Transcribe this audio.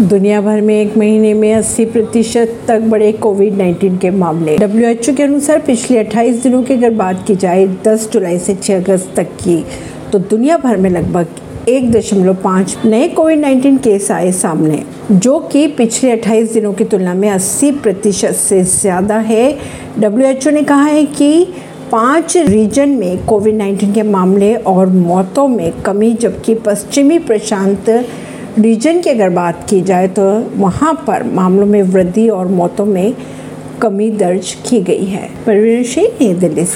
दुनिया भर में एक महीने में 80 प्रतिशत तक बढ़े कोविड 19 के मामले। डब्ल्यू के अनुसार पिछले 28 दिनों की अगर बात की जाए 10 जुलाई से 6 अगस्त तक की तो दुनिया भर में लगभग एक दशमलव पाँच नए कोविड 19 केस आए सामने, जो कि पिछले 28 दिनों की तुलना में 80 प्रतिशत से ज़्यादा है। डब्ल्यू ने कहा है कि पाँच रीजन में कोविड 19 के मामले और मौतों में कमी, जबकि पश्चिमी प्रशांत रीजन की अगर बात की जाए तो वहाँ पर मामलों में वृद्धि और मौतों में कमी दर्ज की गई है। परवीन सिंह दिल्ली से।